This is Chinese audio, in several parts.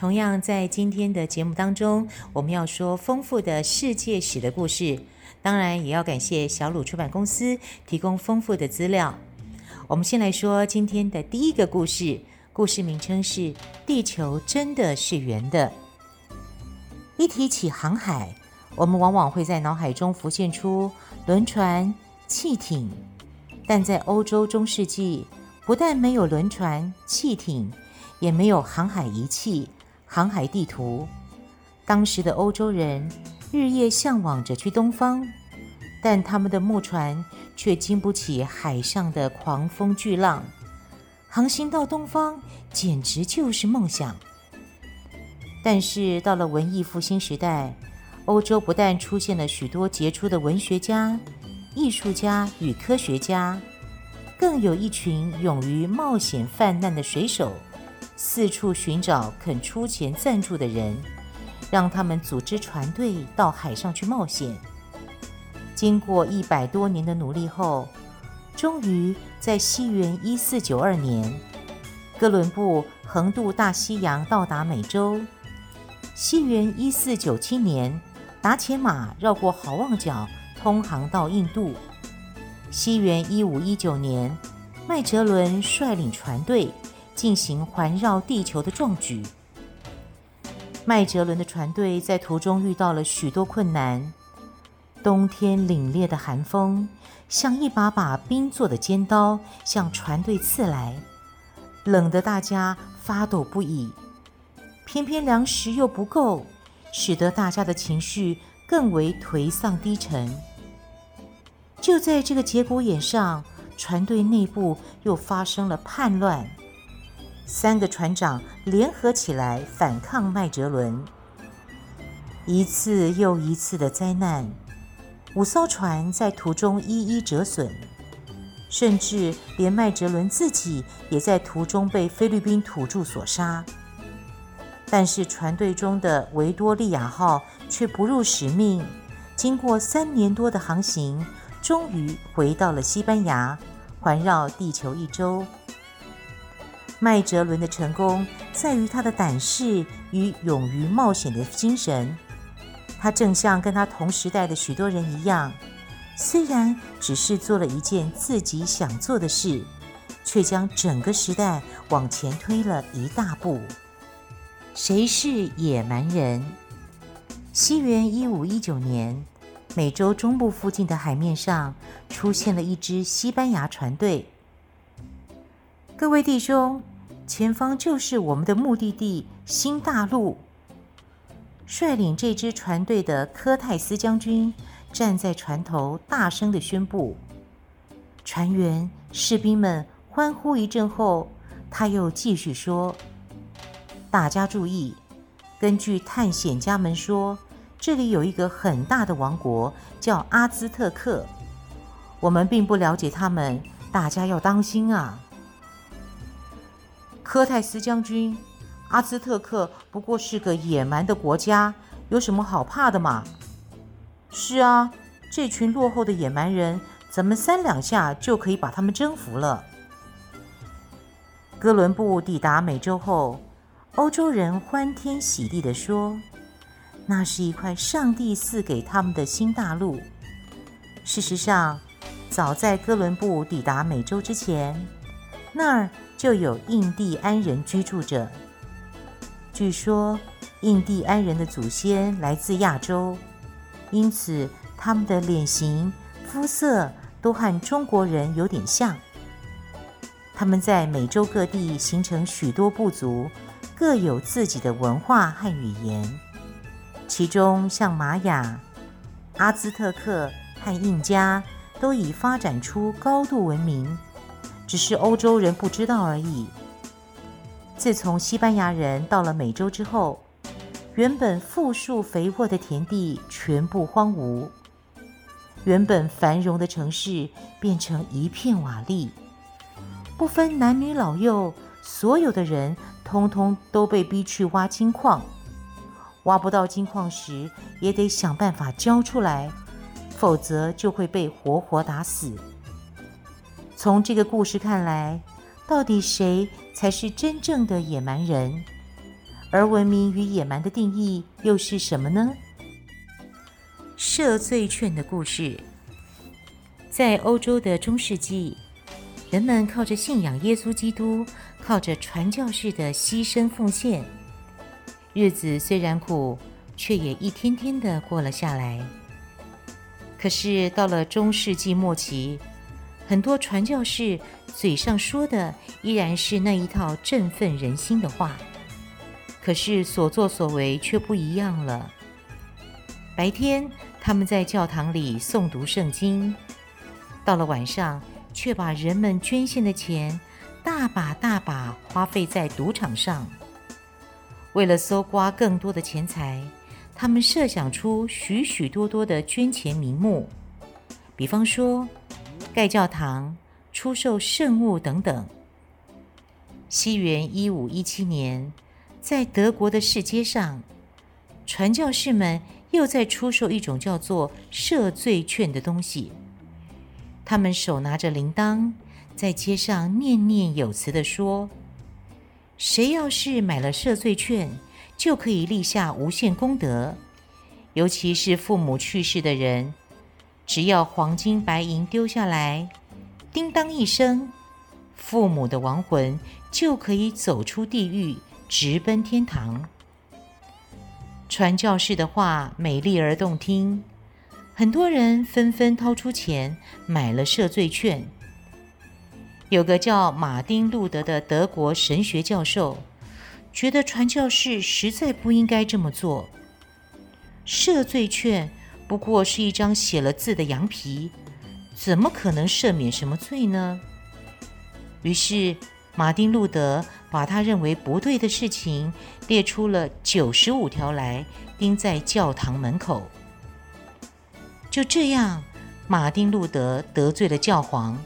同样在今天的节目当中，我们要说丰富的世界史的故事。当然，也要感谢小鲁出版公司提供丰富的资料。我们先来说今天的第一个故事，故事名称是《地球真的是圆的》。一提起航海，我们往往会在脑海中浮现出轮船、汽艇，但在欧洲中世纪，不但没有轮船、汽艇，也没有航海仪器、航海地图。当时的欧洲人，日夜向往着去东方，但他们的木船却经不起海上的狂风巨浪，航行到东方简直就是梦想。但是到了文艺复兴时代，欧洲不但出现了许多杰出的文学家、艺术家与科学家，更有一群勇于冒险犯难的水手，四处寻找肯出钱赞助的人。让他们组织船队到海上去冒险。经过一百多年的努力后，终于在西元一四九二年，哥伦布横渡大西洋到达美洲。西元一四九七年，达伽马绕过好望角，通航到印度。西元一五一九年，麦哲伦率领船队进行环绕地球的壮举。麦哲伦的船队在途中遇到了许多困难，冬天凛冽的寒风像一把把冰做的尖刀向船队刺来，冷得大家发抖不已。偏偏粮食又不够，使得大家的情绪更为颓丧低沉。就在这个节骨眼上，船队内部又发生了叛乱。三个船长联合起来反抗麦哲伦，一次又一次的灾难，五艘船在途中一一折损，甚至连麦哲伦自己也在途中被菲律宾土著所杀。但是船队中的维多利亚号却不辱使命，经过三年多的航行，终于回到了西班牙，环绕地球一周。麦哲伦的成功在于他的胆识与勇于冒险的精神。他正像跟他同时代的许多人一样，虽然只是做了一件自己想做的事，却将整个时代往前推了一大步。谁是野蛮人？西元一五一九年，美洲中部附近的海面上出现了一支西班牙船队。各位弟兄，前方就是我们的目的地新大陆。率领这支船队的科泰斯将军站在船头，大声地宣布。船员、士兵们欢呼一阵后，他又继续说：“大家注意，根据探险家们说，这里有一个很大的王国，叫阿兹特克。我们并不了解他们，大家要当心啊！”科泰斯将军，阿兹特克不过是个野蛮的国家，有什么好怕的嘛？是啊，这群落后的野蛮人，咱们三两下就可以把他们征服了。哥伦布抵达美洲后，欧洲人欢天喜地地说：“那是一块上帝赐给他们的新大陆。”事实上，早在哥伦布抵达美洲之前，那儿。就有印第安人居住着。据说，印第安人的祖先来自亚洲，因此他们的脸型、肤色都和中国人有点像。他们在美洲各地形成许多部族，各有自己的文化和语言。其中，像玛雅、阿兹特克和印加都已发展出高度文明。只是欧洲人不知道而已。自从西班牙人到了美洲之后，原本富庶肥沃的田地全部荒芜，原本繁荣的城市变成一片瓦砾，不分男女老幼，所有的人通通都被逼去挖金矿。挖不到金矿时，也得想办法交出来，否则就会被活活打死。从这个故事看来，到底谁才是真正的野蛮人？而文明与野蛮的定义又是什么呢？赦罪券的故事，在欧洲的中世纪，人们靠着信仰耶稣基督，靠着传教士的牺牲奉献。日子虽然苦，却也一天天的过了下来。可是到了中世纪末期，很多传教士嘴上说的依然是那一套振奋人心的话，可是所作所为却不一样了。白天他们在教堂里诵读圣经，到了晚上却把人们捐献的钱大把大把花费在赌场上。为了搜刮更多的钱财，他们设想出许许多多的捐钱名目，比方说盖教堂、出售圣物等等。西元一五一七年，在德国的市街上，传教士们又在出售一种叫做赦罪券的东西。他们手拿着铃铛，在街上念念有词地说。谁要是买了赦罪券，就可以立下无限功德。尤其是父母去世的人，只要黄金白银丢下来，叮当一声，父母的亡魂就可以走出地狱，直奔天堂。传教士的话美丽而动听，很多人纷纷掏出钱买了赦罪券。有个叫马丁·路德的德国神学教授，觉得传教士实在不应该这么做。赦罪券不过是一张写了字的羊皮，怎么可能赦免什么罪呢？于是，马丁·路德把他认为不对的事情列出了九十五条来，钉在教堂门口。就这样，马丁·路德得罪了教皇。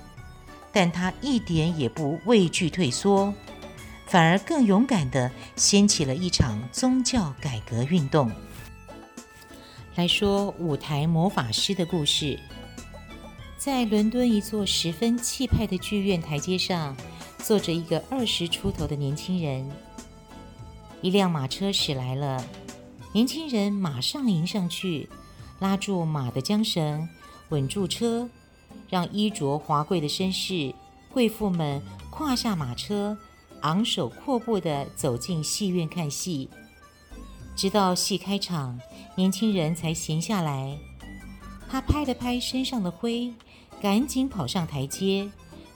但他一点也不畏惧退缩，反而更勇敢地掀起了一场宗教改革运动。来说舞台魔法师的故事，在伦敦一座十分气派的剧院台阶上，坐着一个二十出头的年轻人。一辆马车驶来了，年轻人马上迎上去，拉住马的缰绳，稳住车。让衣着华贵的绅士、贵妇们跨下马车，昂首阔步地走进戏院看戏。直到戏开场，年轻人才闲下来。他拍了拍身上的灰，赶紧跑上台阶，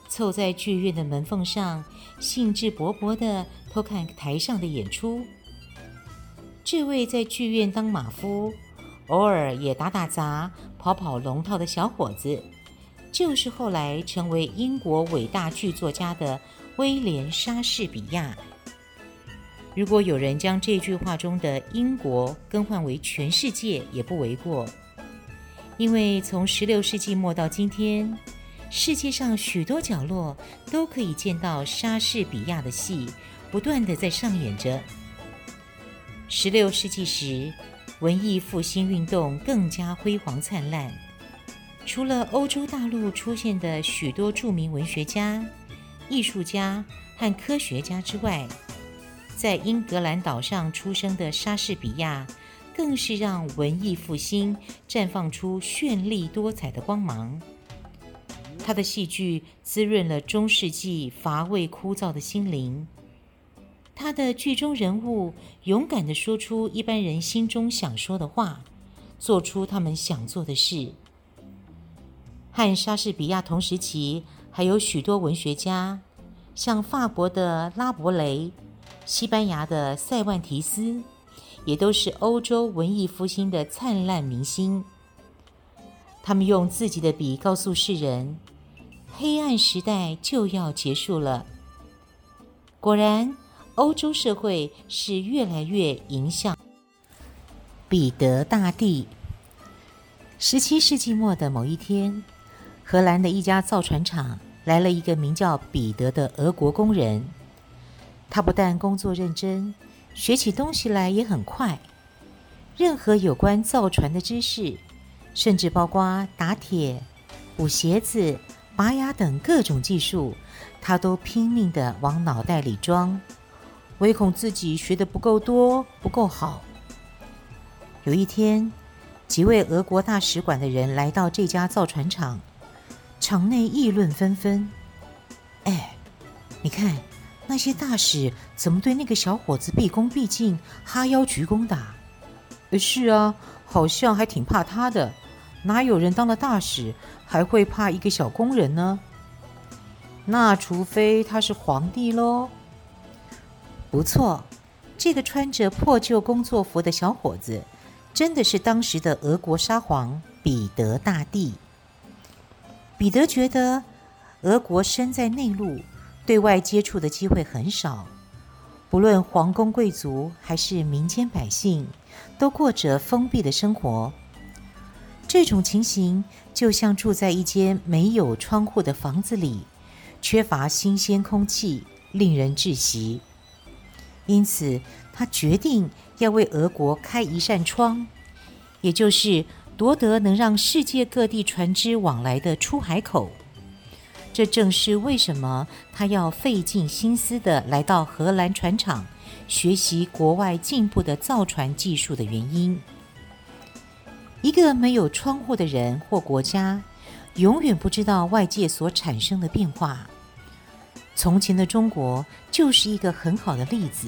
凑在剧院的门缝上，兴致勃勃地偷看台上的演出。这位在剧院当马夫，偶尔也打打杂、跑跑龙套的小伙子。就是后来成为英国伟大剧作家的威廉·莎士比亚。如果有人将这句话中的“英国”更换为“全世界”，也不为过。因为从16世纪末到今天，世界上许多角落都可以见到莎士比亚的戏，不断的在上演着。16世纪时，文艺复兴运动更加辉煌灿烂。除了欧洲大陆出现的许多著名文学家、艺术家和科学家之外，在英格兰岛上出生的莎士比亚，更是让文艺复兴绽放出绚丽多彩的光芒。他的戏剧滋润了中世纪乏味枯燥的心灵，他的剧中人物勇敢地说出一般人心中想说的话，做出他们想做的事。和莎士比亚同时期，还有许多文学家，像法国的拉伯雷、西班牙的塞万提斯，也都是欧洲文艺复兴的灿烂明星。他们用自己的笔告诉世人，黑暗时代就要结束了。果然，欧洲社会是越来越迎向彼得大帝。十七世纪末的某一天，荷兰的一家造船厂来了一个名叫彼得的俄国工人。他不但工作认真，学起东西来也很快。任何有关造船的知识，甚至包括打铁、补鞋子、拔牙等各种技术，他都拼命地往脑袋里装，唯恐自己学得不够多、不够好。有一天，几位俄国大使馆的人来到这家造船厂，场内议论纷纷。哎，你看那些大使怎么对那个小伙子毕恭毕敬、哈腰鞠躬的？是啊，好像还挺怕他的。哪有人当了大使还会怕一个小工人呢？那除非他是皇帝喽。不错，这个穿着破旧工作服的小伙子，真的是当时的俄国沙皇彼得大帝。彼得觉得，俄国身在内陆，对外接触的机会很少，不论皇宫贵族还是民间百姓。都过着封闭的生活，这种情形就像住在一间没有窗户的房子里，缺乏新鲜空气，令人窒息。因此，他决定要为俄国开一扇窗，也就是夺得能让世界各地船只往来的出海口。这正是为什么他要费尽心思地来到荷兰船厂。学习国外进步的造船技术的原因。一个没有窗户的人或国家，永远不知道外界所产生的变化。从前的中国就是一个很好的例子。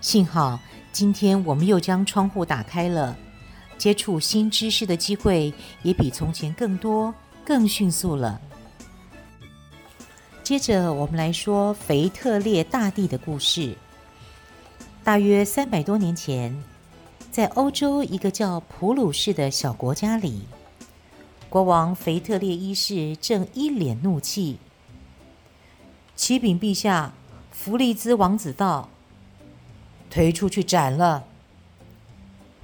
幸好今天我们又将窗户打开了，接触新知识的机会也比从前更多、更迅速了。接着，我们来说腓特烈大帝的故事。大约三百多年前，在欧洲一个叫普鲁士的小国家里，国王腓特烈一世正一脸怒气。启禀陛下，弗利兹王子道，推出去斩了。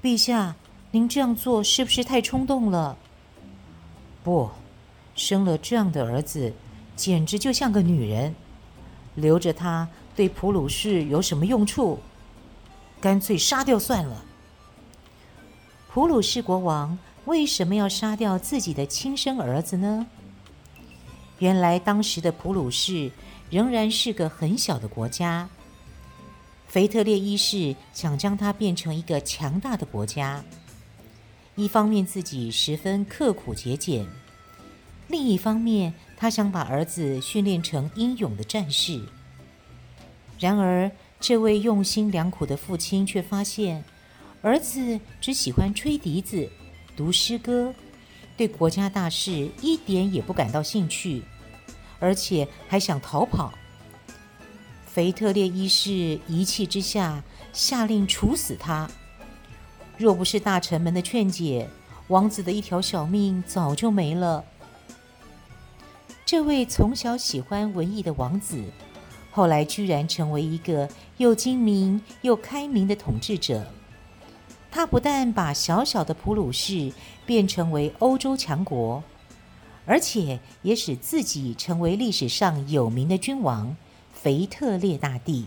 陛下，您这样做是不是太冲动了？不，生了这样的儿子，简直就像个女人，留着他对普鲁士有什么用处？干脆杀掉算了。普鲁士国王为什么要杀掉自己的亲生儿子呢？原来当时的普鲁士仍然是个很小的国家。腓特烈一世想将它变成一个强大的国家，一方面自己十分刻苦节俭，另一方面他想把儿子训练成英勇的战士。然而，这位用心良苦的父亲却发现，儿子只喜欢吹笛子、读诗歌，对国家大事一点也不感到兴趣，而且还想逃跑。腓特烈一世一气之下，下令处死他。若不是大臣们的劝解，王子的一条小命早就没了。这位从小喜欢文艺的王子，后来居然成为一个又精明又开明的统治者。他不但把小小的普鲁士变成为欧洲强国，而且也使自己成为历史上有名的君王——腓特烈大帝。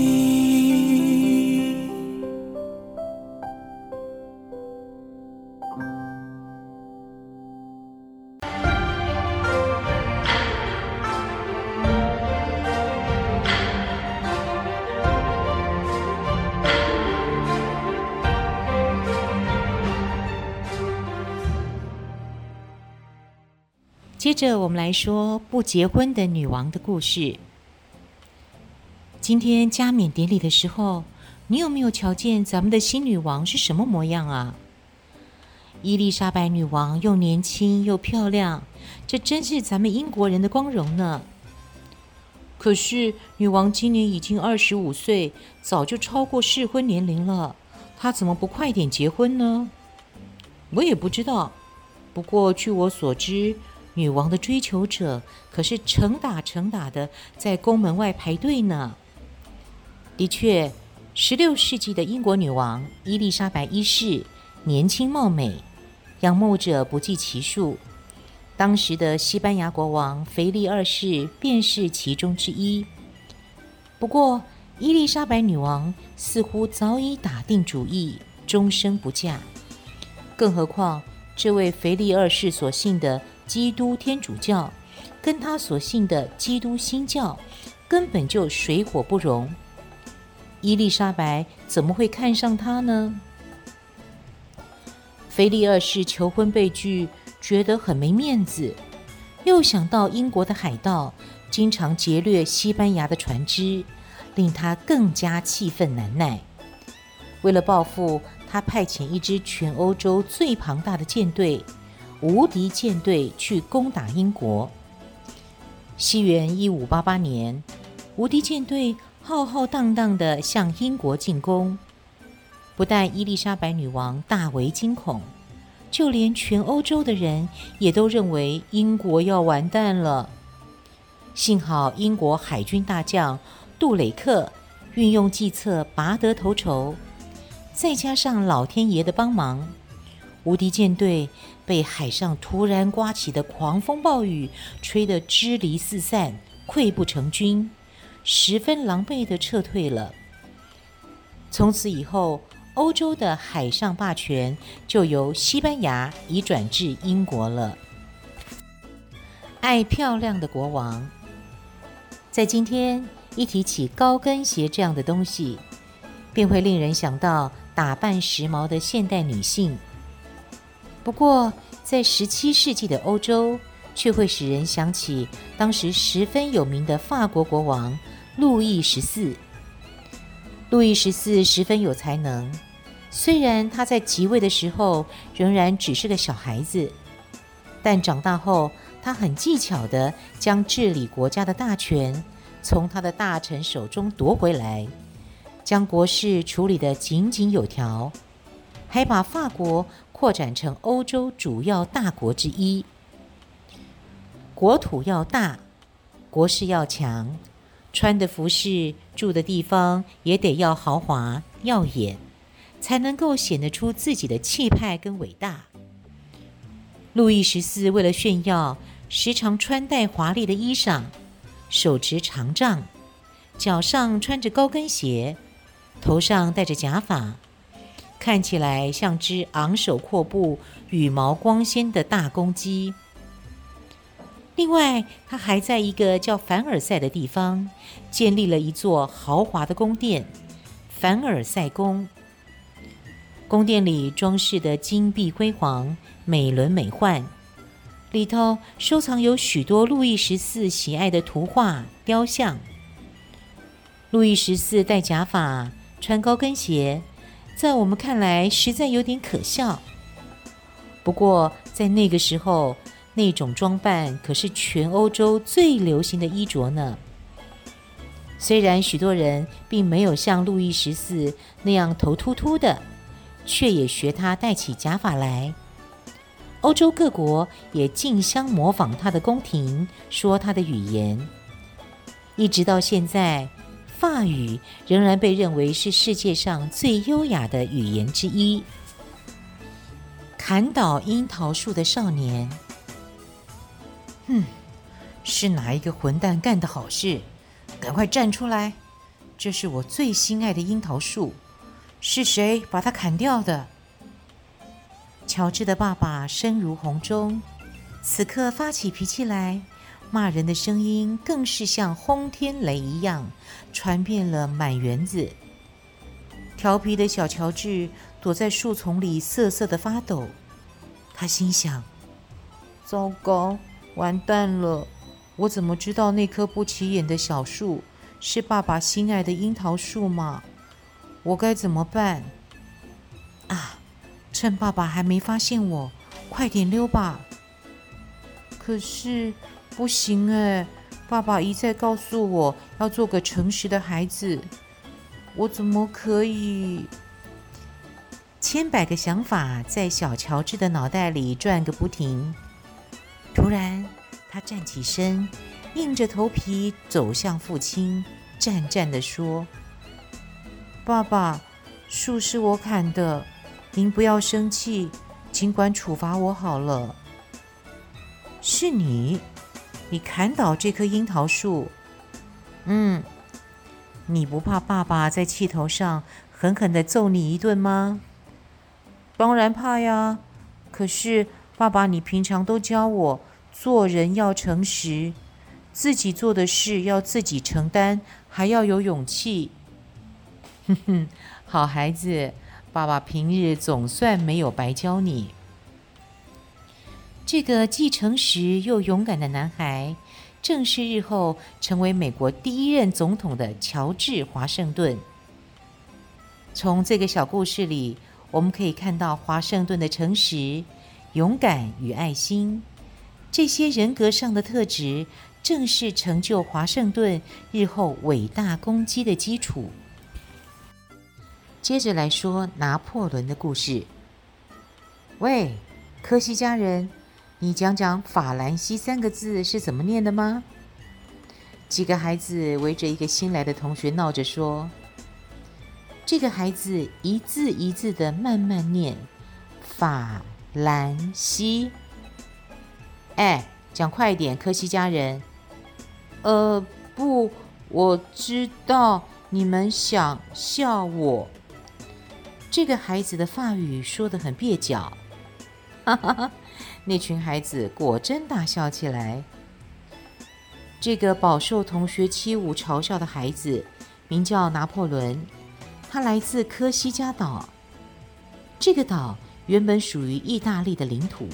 接着，我们来说不结婚的女王的故事。今天加冕典礼的时候，你有没有瞧见咱们的新女王是什么模样啊？伊丽莎白女王又年轻又漂亮，这真是咱们英国人的光荣呢。可是女王今年已经二十五岁，早就超过适婚年龄了，她怎么不快点结婚呢？我也不知道。不过据我所知，女王的追求者可是成打成打的在宫门外排队呢。的确，十六世纪的英国女王伊丽莎白一世年轻貌美，仰慕者不计其数。当时的西班牙国王腓力二世便是其中之一。不过，伊丽莎白女王似乎早已打定主意，终生不嫁。更何况，这位腓力二世所信的基督天主教，跟他所信的基督新教，根本就水火不容。伊丽莎白怎么会看上他呢？腓力二世求婚被拒。觉得很没面子，又想到英国的海盗经常劫掠西班牙的船只，令他更加气愤难耐。为了报复，他派遣一支全欧洲最庞大的舰队——无敌舰队去攻打英国。西元一五八八年，无敌舰队浩浩荡荡地向英国进攻，不但伊丽莎白女王大为惊恐。就连全欧洲的人也都认为英国要完蛋了。幸好英国海军大将杜雷克运用计策拔得头筹，再加上老天爷的帮忙，无敌舰队被海上突然刮起的狂风暴雨吹得支离四散、溃不成军，十分狼狈的撤退了。从此以后，欧洲的海上霸权就由西班牙移转至英国了。爱漂亮的国王，在今天一提起高跟鞋这样的东西，便会令人想到打扮时髦的现代女性。不过，在十七世纪的欧洲，却会使人想起当时十分有名的法国国王路易十四。路易十四十分有才能，虽然他在即位的时候仍然只是个小孩子，但长大后，他很技巧地将治理国家的大权从他的大臣手中夺回来，将国事处理得井井有条，还把法国扩展成欧洲主要大国之一。国土要大，国势要强。穿的服饰、住的地方也得要豪华耀眼，才能够显得出自己的气派跟伟大。路易十四为了炫耀，时常穿戴华丽的衣裳，手持长杖，脚上穿着高跟鞋，头上戴着假发，看起来像只昂首阔步、羽毛光鲜的大公鸡。另外，他还在一个叫凡尔赛的地方建立了一座豪华的宫殿——凡尔赛宫。宫殿里装饰的金碧辉煌、美轮美奂，里头收藏有许多路易十四喜爱的图画、雕像。路易十四戴假发、穿高跟鞋，在我们看来实在有点可笑。不过，在那个时候，那种装扮可是全欧洲最流行的衣着呢。虽然许多人并没有像路易十四那样头秃秃的，却也学他戴起假发来。欧洲各国也竞相模仿他的宫廷，说他的语言。一直到现在，法语仍然被认为是世界上最优雅的语言之一。砍倒樱桃树的少年。哼，是哪一个混蛋干的好事？赶快站出来！这是我最心爱的樱桃树，是谁把它砍掉的？乔治的爸爸声如洪钟，此刻发起脾气来，骂人的声音更是像轰天雷一样，传遍了满园子。调皮的小乔治躲在树丛里瑟瑟的发抖，他心想：糟糕！完蛋了！我怎么知道那棵不起眼的小树是爸爸心爱的樱桃树吗？我该怎么办？啊，趁爸爸还没发现我，快点溜吧。可是不行哎，爸爸一再告诉我要做个诚实的孩子，我怎么可以？千百个想法在小乔治的脑袋里转个不停。突然，他站起身，硬着头皮走向父亲，战战地说：“爸爸，树是我砍的。”您不要生气，尽管处罚我好了。是你，你砍倒这棵樱桃树。嗯，你不怕爸爸在气头上狠狠地揍你一顿吗？当然怕呀。可是爸爸，你平常都教我做人要诚实，自己做的事要自己承担，还要有勇气。哼哼，好孩子。爸爸平日总算没有白教你。这个既诚实又勇敢的男孩，正是日后成为美国第一任总统的乔治·华盛顿。从这个小故事里，我们可以看到华盛顿的诚实、勇敢与爱心，这些人格上的特质，正是成就华盛顿日后伟大功绩的基础。接着来说拿破仑的故事。喂，科西嘉人，你讲讲“法兰西”三个字是怎么念的吗？几个孩子围着一个新来的同学闹着说。这个孩子一字一字的慢慢念“法兰西”。哎，讲快一点，科西家人。呃，不，我知道你们想笑我。这个孩子的法语说得很蹩脚，哈哈哈！那群孩子果真大笑起来。这个饱受同学欺侮嘲笑的孩子名叫拿破仑，他来自科西嘉岛。这个岛原本属于意大利的领土，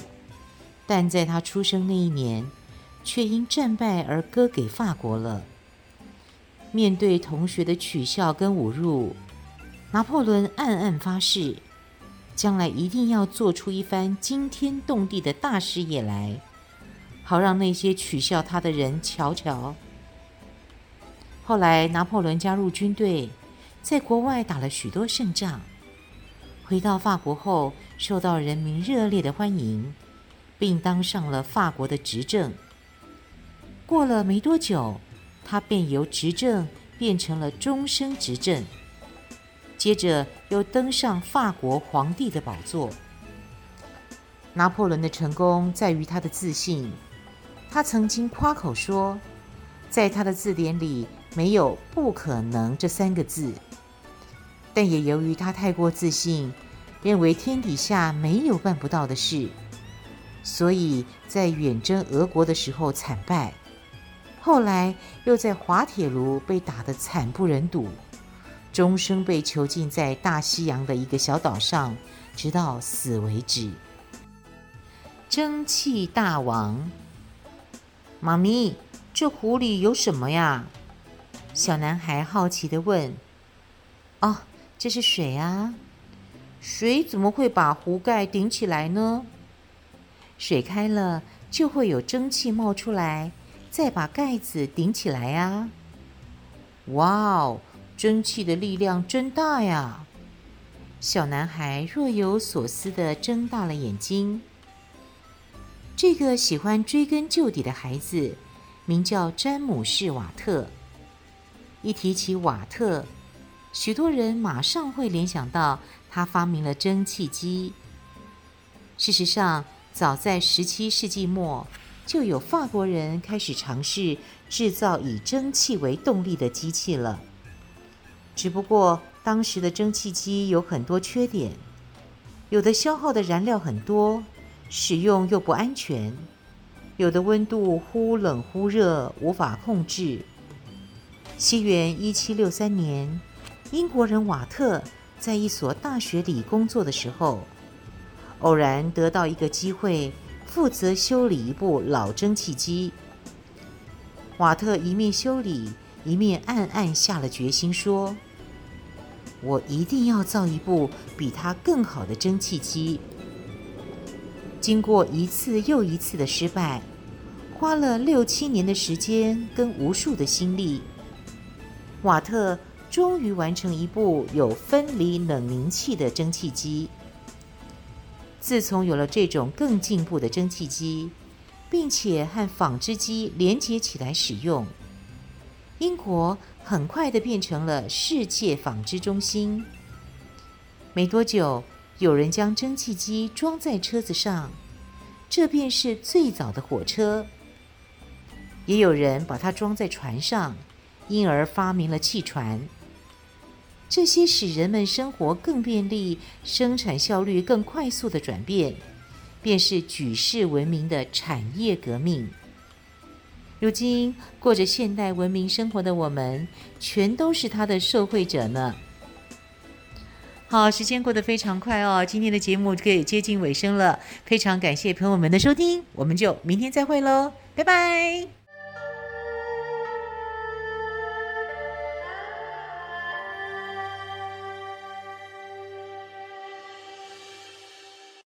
但在他出生那一年，却因战败而割给法国了。面对同学的取笑跟侮辱，拿破仑暗暗发誓，将来一定要做出一番惊天动地的大事业来，好让那些取笑他的人瞧瞧。后来，拿破仑加入军队，在国外打了许多胜仗。回到法国后，受到人民热烈的欢迎，并当上了法国的执政。过了没多久，他便由执政变成了终身执政。接着又登上法国皇帝的宝座。拿破仑的成功在于他的自信。他曾经夸口说，在他的字典里没有“不可能”这三个字。但也由于他太过自信，认为天底下没有办不到的事，所以在远征俄国的时候惨败。后来又在滑铁卢被打得惨不忍睹。终生被囚禁在大西洋的一个小岛上，直到死为止。蒸汽大王，妈咪，这壶里有什么呀？小男孩好奇地问。哦，这是水啊。水怎么会把壶盖顶起来呢？水开了就会有蒸汽冒出来，再把盖子顶起来呀。哇哦！蒸汽的力量真大呀！小男孩若有所思地睁大了眼睛。这个喜欢追根究底的孩子，名叫詹姆士·瓦特。一提起瓦特，许多人马上会联想到他发明了蒸汽机。事实上，早在十七世纪末，就有法国人开始尝试制造以蒸汽为动力的机器了。只不过当时的蒸汽机有很多缺点，有的消耗的燃料很多，使用又不安全；有的温度忽冷忽热，无法控制。西元一七六三年，英国人瓦特在一所大学里工作的时候，偶然得到一个机会，负责修理一部老蒸汽机。瓦特一面修理，一面暗暗下了决心说。我一定要造一部比它更好的蒸汽机。经过一次又一次的失败，花了六七年的时间跟无数的心力，瓦特终于完成一部有分离冷凝器的蒸汽机。自从有了这种更进步的蒸汽机，并且和纺织机连接起来使用，英国很快地变成了世界纺织中心。没多久，有人将蒸汽机装在车子上，这便是最早的火车。也有人把它装在船上，因而发明了汽船。这些使人们生活更便利、生产效率更快速的转变，便是举世闻名的产业革命。如今过着现代文明生活的我们，全都是他的受惠者呢。好，时间过得非常快哦，今天的节目可以接近尾声了。非常感谢朋友们的收听，我们就明天再会喽，拜拜。